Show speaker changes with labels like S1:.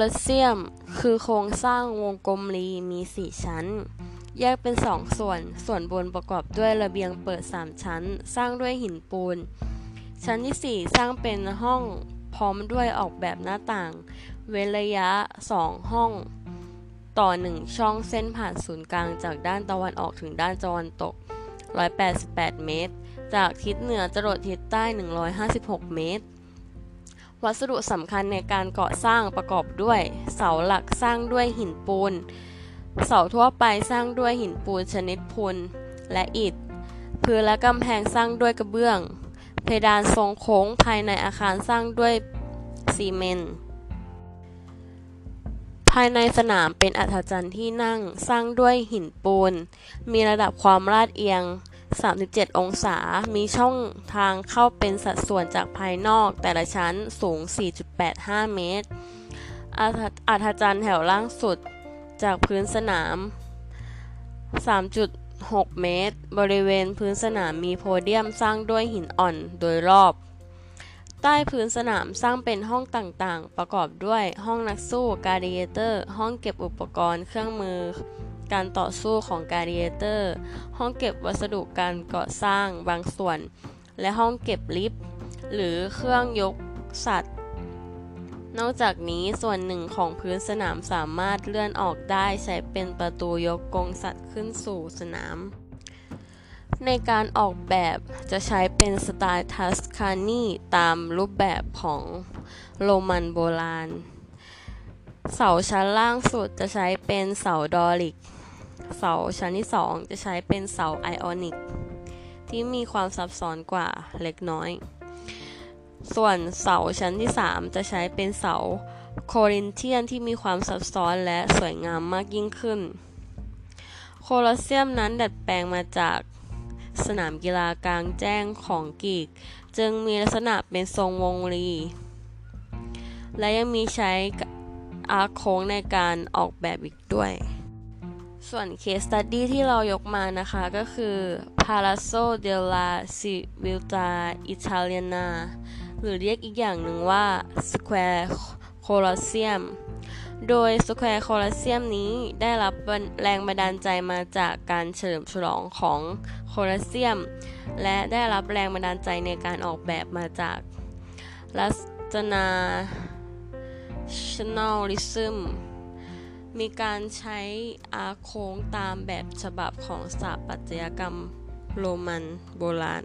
S1: ลอสเซียม คือโครงสร้างวงกลมรีมีสี่ชั้น แยกเป็นสองส่วน ส่วนบนประกอบด้วยระเบียงเปิดสามชั้น สร้างด้วยหินปูน ชั้นที่สี่สร้างเป็นห้องพร้อมด้วยออกแบบหน้าต่าง เว้นระยะสองห้อง ต่อหนึ่งช่องเส้นผ่านศูนย์กลางจากด้านตะวันออกถึงด้านตะวันตก 188 เมตร จากทิศเหนือจรดทิศใต้ 156 เมตร วัสดุสำคัญในการก่อสร้างประกอบด้วย เสาหลักสร้างด้วยหินปูน เสาทั่วไปสร้างด้วยหินปูนชนิดพุนและอิฐ พื้นและกำแพงสร้างด้วยกระเบื้อง เพดานทรงโค้งภายในอาคารสร้างด้วยซีเมนต์ภายในสนามเป็นอัฐจันทร์ที่นั่งสร้างด้วยหินปูน มีระดับความลาดเอียง 37 องศา มีช่องทางเข้าเป็นสัดส่วนจากภายนอกแต่ละชั้นสูง 4.85 เมตรอัฐอัฐจันทร์แถวล่างสุดจากพื้นสนาม 3.6 เมตร บริเวณพื้นสนามมีโพเดียมสร้างด้วยหินอ่อนโดยรอบ ใต้พื้นสนามสร้างเป็นห้องต่างๆ ประกอบด้วยห้องนักสู้ การ์ดิเอเตอร์ ห้องเก็บอุปกรณ์ เครื่องมือ การต่อสู้ของ gladiator ห้องเก็บวัสดุการก่อสร้างบางส่วน และห้องเก็บลิฟต์หรือเครื่องยกสัตว์ นอกจากนี้ส่วนหนึ่งของพื้นสนามสามารถเลื่อนออกได้ใช้เป็นประตูยกกรงสัตว์ขึ้นสู่สนาม ในการออกแบบจะใช้เป็นสไตล์ทัสคานีตามรูปแบบของโรมันโบราณเสาชั้นล่างสุดจะใช้เป็นเสาดอริก เสาชั้นที่ 2 จะใช้เป็นเสาไอออนิก ที่มีความซับซ้อนกว่าเล็กน้อย ส่วนเสาชั้นที่ 3 จะใช้เป็นเสาโครินเทียนที่มีความซับซ้อนและสวยงามมากยิ่งขึ้น โคลอสเซียมนั้นดัดแปลงมาจากสนามกีฬากลางแจ้งของกรีก จึงมีลักษณะเป็นทรงวงรี และยังมีใช้ arch โค้งในการออกแบบอีกด้วย ส่วน case study ที่เรายกมานะคะก็คือ Palazzo della Civiltà Italiana หรือเรียกอีกอย่างหนึ่งว่า Square Colosseum โดย Square Colosseum นี้ได้รับแรงบันดาลใจมาจากการเฉลิมฉลองของโคลอสเซียมและได้รับแรงบันดาลใจในการออกแบบมาจากลัสตนาชน a ลิซึม มีการใช้อาโค้งตามแบบฉบับของสถาปัตยกรรมโรมันโบราณ